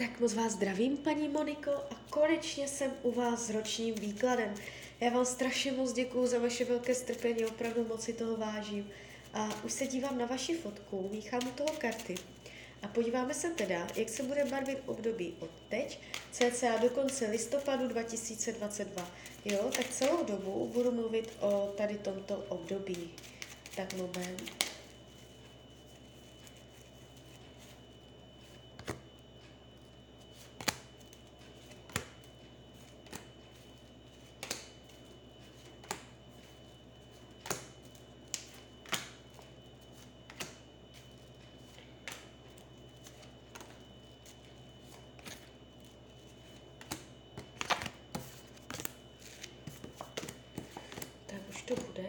Tak moc vás zdravím, paní Moniko, a konečně jsem u vás s ročním výkladem. Já vám strašně moc děkuju za vaše velké strpení, opravdu moc si toho vážím. A už se dívám na vaši fotku, míchám u toho karty. A podíváme se teda, jak se bude barvit období od teď, cca do konce listopadu 2022. Jo, tak celou dobu budu mluvit o tady tomto období. Tak moment. To bude.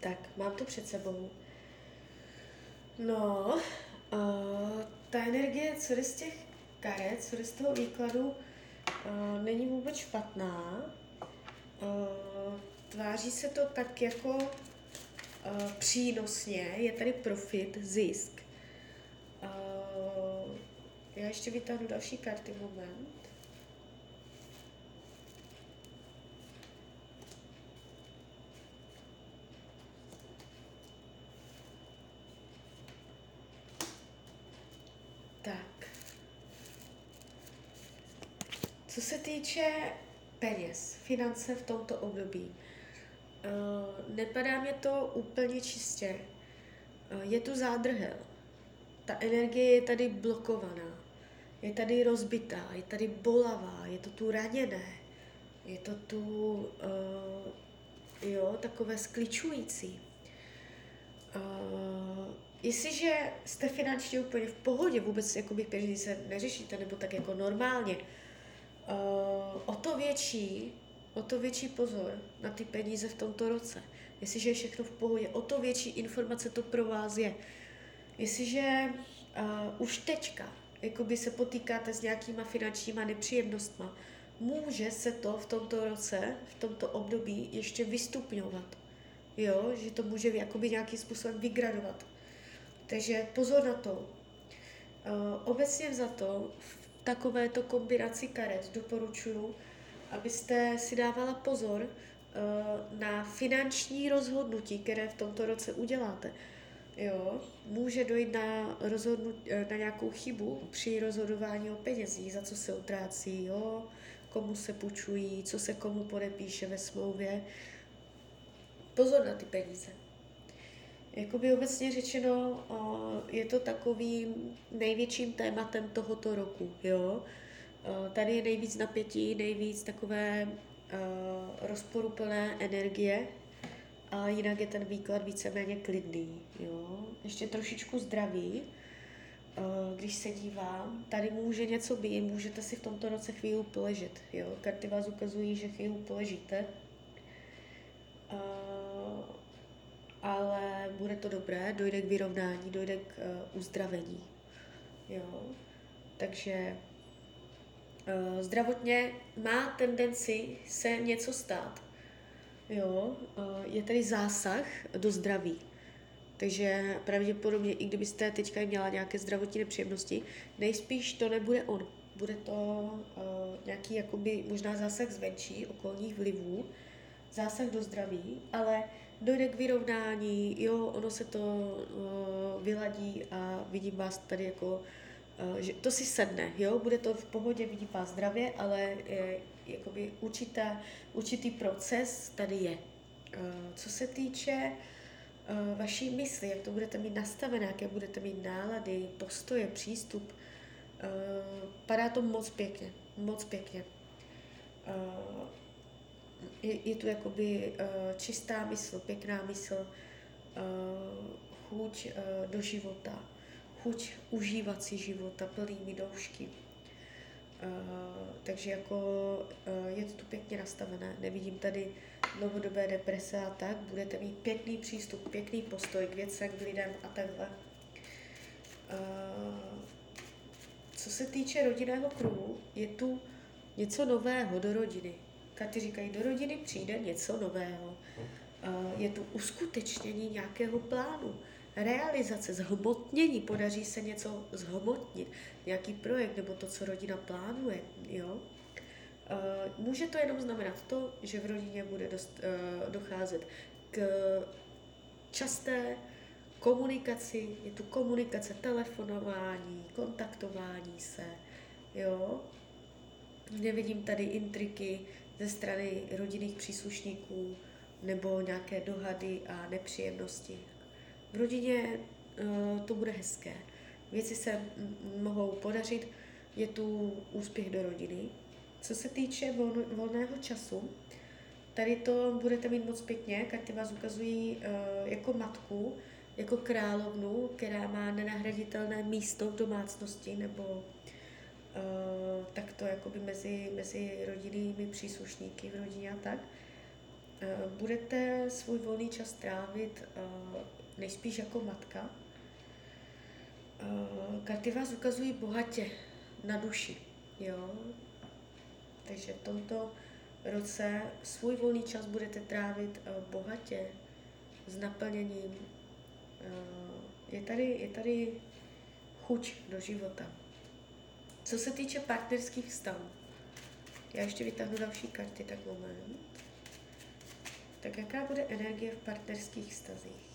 Tak, mám to před sebou. No, uh, ta energie, co z těch karet, co z toho výkladu, uh, není vůbec špatná. Uh, tváří se to tak jako uh, přínosně, je tady profit, zisk. Ještě vytáhnu další karty, moment. Tak. Co se týče peněz, finance v tomto období, uh, nepadá mě to úplně čistě. Uh, je tu zádrhel. Ta energie je tady blokovaná je tady rozbitá, je tady bolavá, je to tu raněné, je to tu, uh, jo, takové skličující. Uh, jestliže jste finančně úplně v pohodě, vůbec jakoby peří se neřešíte, nebo tak jako normálně, uh, o to větší, o to větší pozor na ty peníze v tomto roce. Jestliže je všechno v pohodě, o to větší informace to pro vás je. Jestliže uh, už teďka jakoby se potýkáte s nějakýma finančníma nepříjemnostma, může se to v tomto roce, v tomto období ještě vystupňovat. Jo, že to může jakoby nějakým způsobem vygradovat. Takže pozor na to. Uh, obecně za to v takovéto kombinaci karet doporučuji, abyste si dávala pozor uh, na finanční rozhodnutí, které v tomto roce uděláte jo, může dojít na, rozhodnut, eh, na nějakou chybu při rozhodování o penězích, za co se utrácí, jo, komu se půjčují, co se komu podepíše ve smlouvě. Pozor na ty peníze. Jakoby obecně řečeno, je to takovým největším tématem tohoto roku, jo. Tady je nejvíc napětí, nejvíc takové rozporuplné energie, a jinak je ten výklad víceméně klidný. Jo? Ještě trošičku zdravý. Eh, když se dívám, tady může něco být, můžete si v tomto roce chvíli poležet. Jo? Karty vás ukazují, že chvíli poležíte. Eh, ale bude to dobré, dojde k vyrovnání, dojde k eh, uzdravení. Jo? Takže zdravotně má tendenci se něco stát, Jo, je tady zásah do zdraví. Takže pravděpodobně, i kdybyste teďka měla nějaké zdravotní nepříjemnosti, nejspíš to nebude on. Bude to uh, nějaký jakoby možná zásah zvenčí, okolních vlivů, zásah do zdraví, ale dojde k vyrovnání, jo, ono se to uh, vyladí a vidím vás tady jako, uh, že to si sedne, jo, bude to v pohodě, vidím vás zdravě, ale jakoby určitá, určitý proces tady je. Eh, co se týče eh, vaší mysli, jak to budete mít nastavené, jaké budete mít nálady, postoje, přístup, eh, padá to moc pěkně, moc pěkně. Je, tu jakoby čistá mysl, pěkná mysl, chuť do života, chuť užívat si života plnými doušky. Uh, takže jako uh, je to tu pěkně nastavené. Nevidím tady dlouhodobé deprese a tak. Budete mít pěkný přístup, pěkný postoj k věcem, k lidem a takhle. Uh, co se týče rodinného kruhu, je tu něco nového do rodiny. Katy říkají, do rodiny přijde něco nového. Uh, je tu uskutečnění nějakého plánu, realizace, zhmotnění, podaří se něco zhmotnit, nějaký projekt nebo to, co rodina plánuje, jo. Uh, může to jenom znamenat to, že v rodině bude dost, uh, docházet k časté komunikaci, je tu komunikace, telefonování, kontaktování se, jo. Nevidím tady intriky ze strany rodinných příslušníků nebo nějaké dohady a nepříjemnosti. V rodině uh, to bude hezké. Věci se mohou podařit, je tu úspěch do rodiny. Co se týče vol, volného času, tady to budete mít moc pěkně, karty vás ukazují uh, jako matku, jako královnu, která má nenahraditelné místo v domácnosti nebo uh, takto jakoby mezi, mezi rodinnými příslušníky v rodině a tak. Budete svůj volný čas trávit nejspíš jako matka. Uh, karty vás ukazují bohatě na duši, jo. Takže v tomto roce svůj volný čas budete trávit uh, bohatě, s naplněním, Eh, je tady, je tady chuť do života. Co se týče partnerských vztahů, já ještě vytáhnu další karty, tak moment. Tak jaká bude energie v partnerských vztazích?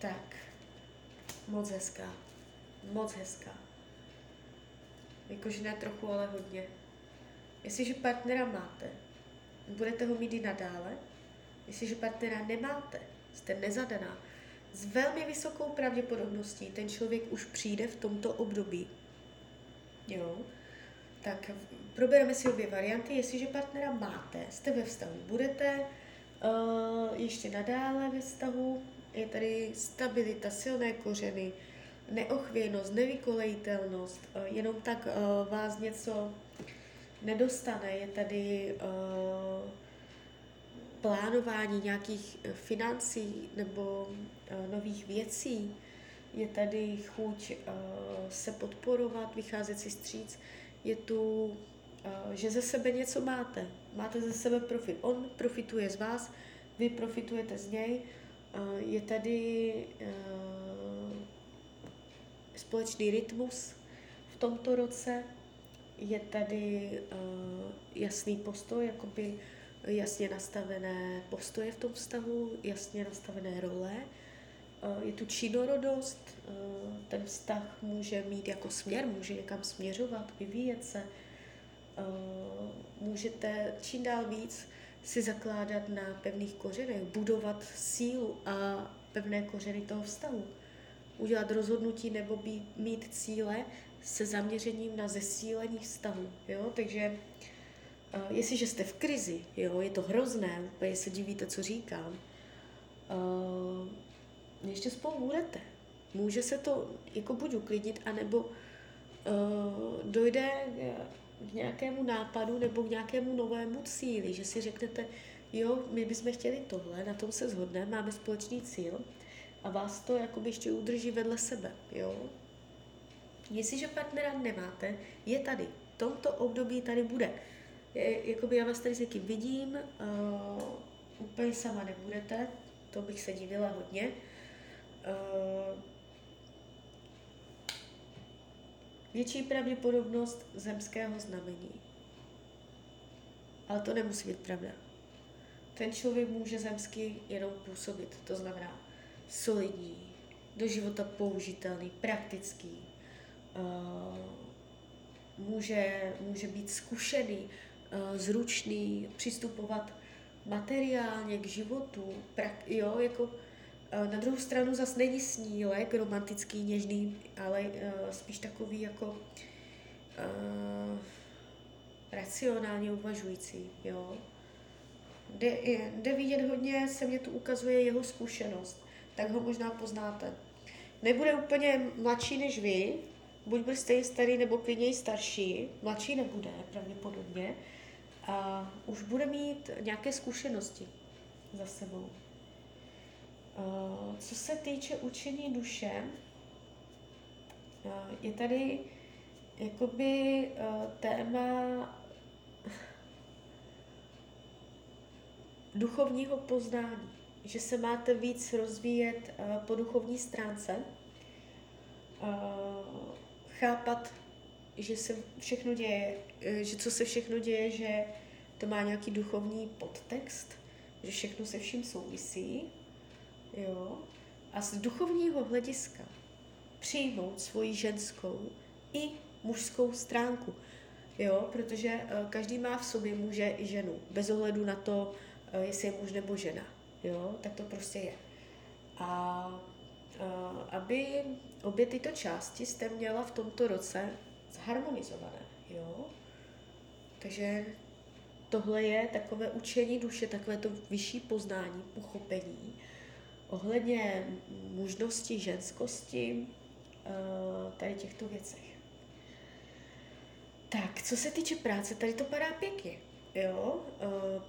Tak, moc hezká, moc hezká. Jakože ne trochu, ale hodně. Jestliže partnera máte, budete ho mít i nadále, Jestliže partnera nemáte, jste nezadaná, s velmi vysokou pravděpodobností ten člověk už přijde v tomto období. Jo? Tak probereme si obě varianty. Jestliže partnera máte, jste ve vztahu, budete uh, ještě nadále ve vztahu, je tady stabilita, silné kořeny, neochvějnost, nevykolejitelnost, uh, jenom tak uh, vás něco nedostane, je tady uh, plánování nějakých eh, financí nebo eh, nových věcí, je tady chuť eh, se podporovat, vycházet si stříc, je tu, že ze sebe něco máte, máte ze sebe profit. On profituje z vás, vy profitujete z něj, je tady společný rytmus v tomto roce, je tady jasný postoj, jakoby jasně nastavené postoje v tom vztahu, jasně nastavené role. Eh, je tu činorodost, eh, ten vztah může mít jako směr, může někam směřovat, vyvíjet se. Eh, můžete čím dál víc si zakládat na pevných kořenech, budovat sílu a pevné kořeny toho vztahu. Udělat rozhodnutí nebo být, mít cíle se zaměřením na zesílení vztahu. Jo? Takže jestliže jste v krizi, jo, je to hrozné, úplně se divíte, co říkám, uh, ještě spolu budete. Může se to jako buď uklidnit, anebo uh, dojde k nějakému nápadu nebo k nějakému novému cíli, že si řeknete, jo, my bychom chtěli tohle, na tom se shodneme, máme společný cíl a vás to jakoby ještě udrží vedle sebe, jo. Jestliže partnera nemáte, je tady. V tomto období tady bude je, jakoby já vás tady s někým vidím, uh, úplně sama nebudete, to bych se divila hodně. Uh, větší pravděpodobnost zemského znamení. Ale to nemusí být pravda. Ten člověk může zemsky jenom působit, to znamená solidní, do života použitelný, praktický, uh, může, může být zkušený, Eh, zručný, přistupovat materiálně k životu, prak, jo, jako eh, na druhou stranu zase není snílek romantický, něžný, ale uh, spíš takový jako uh, racionálně uvažující, jo. Jde, jde vidět hodně, se mě tu ukazuje jeho zkušenost, tak ho možná poznáte. Nebude úplně mladší než vy, buď bude stejně starý nebo klidně starší, mladší nebude pravděpodobně, a už bude mít nějaké zkušenosti za sebou. Co se týče učení duše, je tady jakoby téma duchovního poznání, že se máte víc rozvíjet po duchovní stránce, chápat, že se všechno děje, že co se všechno děje, že to má nějaký duchovní podtext, že všechno se vším souvisí, jo, a z duchovního hlediska přijmout svoji ženskou i mužskou stránku, jo, protože uh, každý má v sobě muže i ženu, bez ohledu na to, uh, jestli je muž nebo žena, jo, tak to prostě je. A uh, aby obě tyto části jste měla v tomto roce zharmonizované, jo. Takže tohle je takové učení duše, takové to vyšší poznání, pochopení ohledně mužnosti, ženskosti, eh, tady těchto věcech. Tak, co se týče práce, tady to padá pěkně, jo. Eh,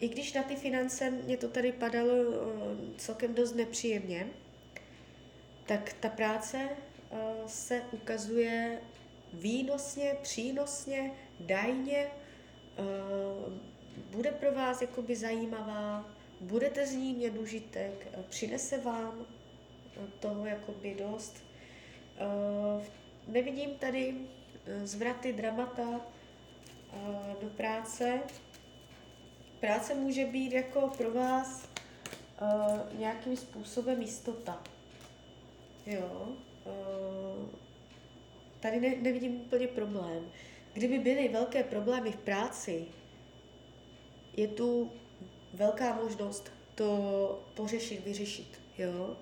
I když na ty finance mě to tady padalo eh, celkem dost nepříjemně, tak ta práce se ukazuje výnosně, přínosně, dajně, bude pro vás jakoby zajímavá, budete z ní mít užitek, eh, přinese vám eh, toho jakoby dost. Nevidím tady zvraty dramata do práce. Práce může být jako pro vás nějakým způsobem jistota. Jo. Tady ne, nevidím úplně problém. Kdyby byly velké problémy v práci, je tu velká možnost to pořešit, vyřešit, jo?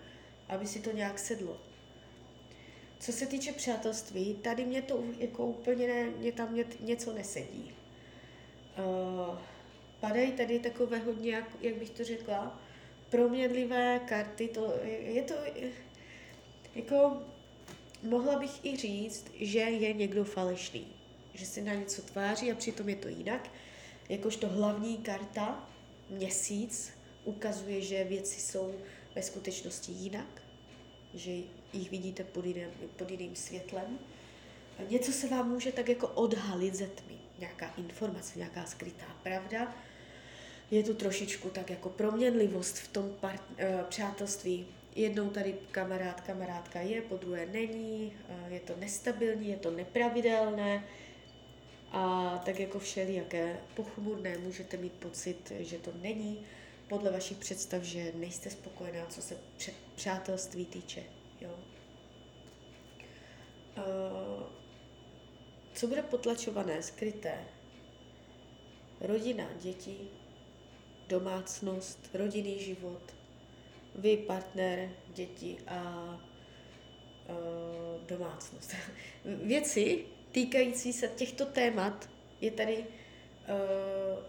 aby si to nějak sedlo. Co se týče přátelství, tady mě to jako úplně ne, mě tam ně, něco nesedí. Uh, padají tady takové hodně, jak, jak bych to řekla, proměnlivé karty, to, je to, jako, mohla bych i říct, že je někdo falešný že se na něco tváří a přitom je to jinak. Jakožto hlavní karta, měsíc, ukazuje, že věci jsou ve skutečnosti jinak, že jich vidíte pod jiným, pod jiným světlem. Něco se vám může tak jako odhalit ze tmy, nějaká informace, nějaká skrytá pravda. Je tu trošičku tak jako proměnlivost v tom part, uh, přátelství. Jednou tady kamarád, kamarádka je, po druhé není, uh, je to nestabilní, je to nepravidelné, a tak jako všelijaké pochmurné můžete mít pocit, že to není podle vašich představ, že nejste spokojená, co se přátelství týče. Jo? Co bude potlačované, skryté? Rodina, děti, domácnost, rodinný život, vy, partner, děti a domácnost. Věci, týkající se těchto témat je tady uh,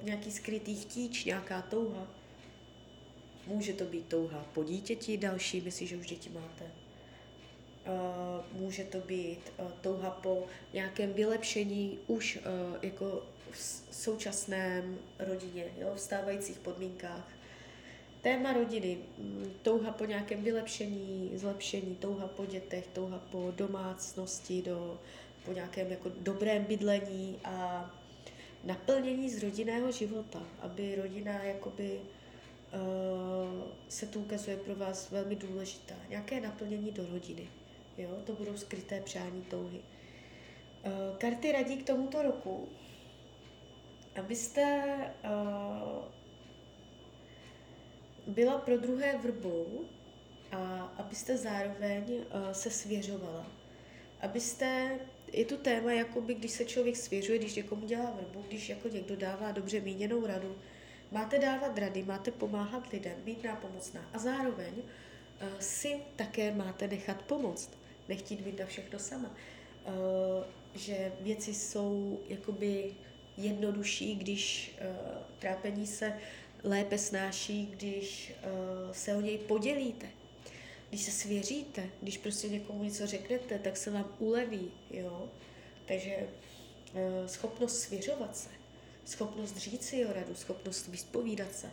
nějaký skrytý chtíč, nějaká touha. Může to být touha po dítěti, další, myslí, že už děti máte. Uh, může to být uh, touha po nějakém vylepšení už uh, jako v současném rodině, jo, v stávajících podmínkách. Téma rodiny, mm, touha po nějakém vylepšení, zlepšení, touha po dětech, touha po domácnosti, do po nějakém jako dobrém bydlení a naplnění z rodinného života, aby rodina jakoby uh, se tu ukazuje pro vás velmi důležitá. Nějaké naplnění do rodiny. Jo? To budou skryté přání touhy. Uh, karty radí k tomuto roku, abyste uh, byla pro druhé vrbou a abyste zároveň uh, se svěřovala. Abyste je tu téma, jakoby, když se člověk svěřuje, když někomu dělá vrbu, když jako někdo dává dobře míněnou radu, máte dávat rady, máte pomáhat lidem, být nápomocná a zároveň uh, si také máte nechat pomoct, nechtít být na všechno sama. Uh, že věci jsou jakoby jednodušší, když uh, trápení se lépe snáší, když uh, se o něj podělíte. Když se svěříte, když prostě někomu něco řeknete, tak se vám uleví, jo. Takže e, schopnost svěřovat se, schopnost říct si o radu, schopnost vyspovídat se. E,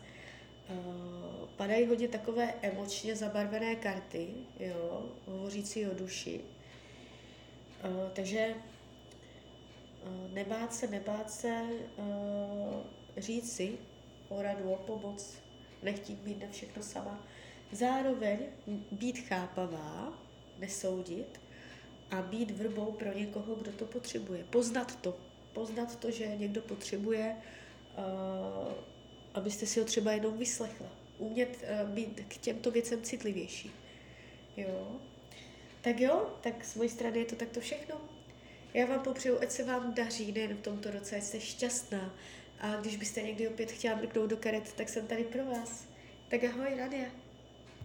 padají hodně takové emočně zabarvené karty, jo, hovořící o duši. E, takže nebát se, nebát se říct si o radu, o pomoc, nechtít být na všechno sama. Zároveň být chápavá, nesoudit a být vrbou pro někoho, kdo to potřebuje. Poznat to. Poznat to, že někdo potřebuje, uh, abyste si ho třeba jenom vyslechla. Umět uh, být k těmto věcem citlivější. Jo. Tak jo, tak z mojej strany je to takto všechno. Já vám popřeju, ať se vám daří nejen v tomto roce, ať jste šťastná. A když byste někdy opět chtěla mrknout do karet, tak jsem tady pro vás. Tak ahoj, Radia.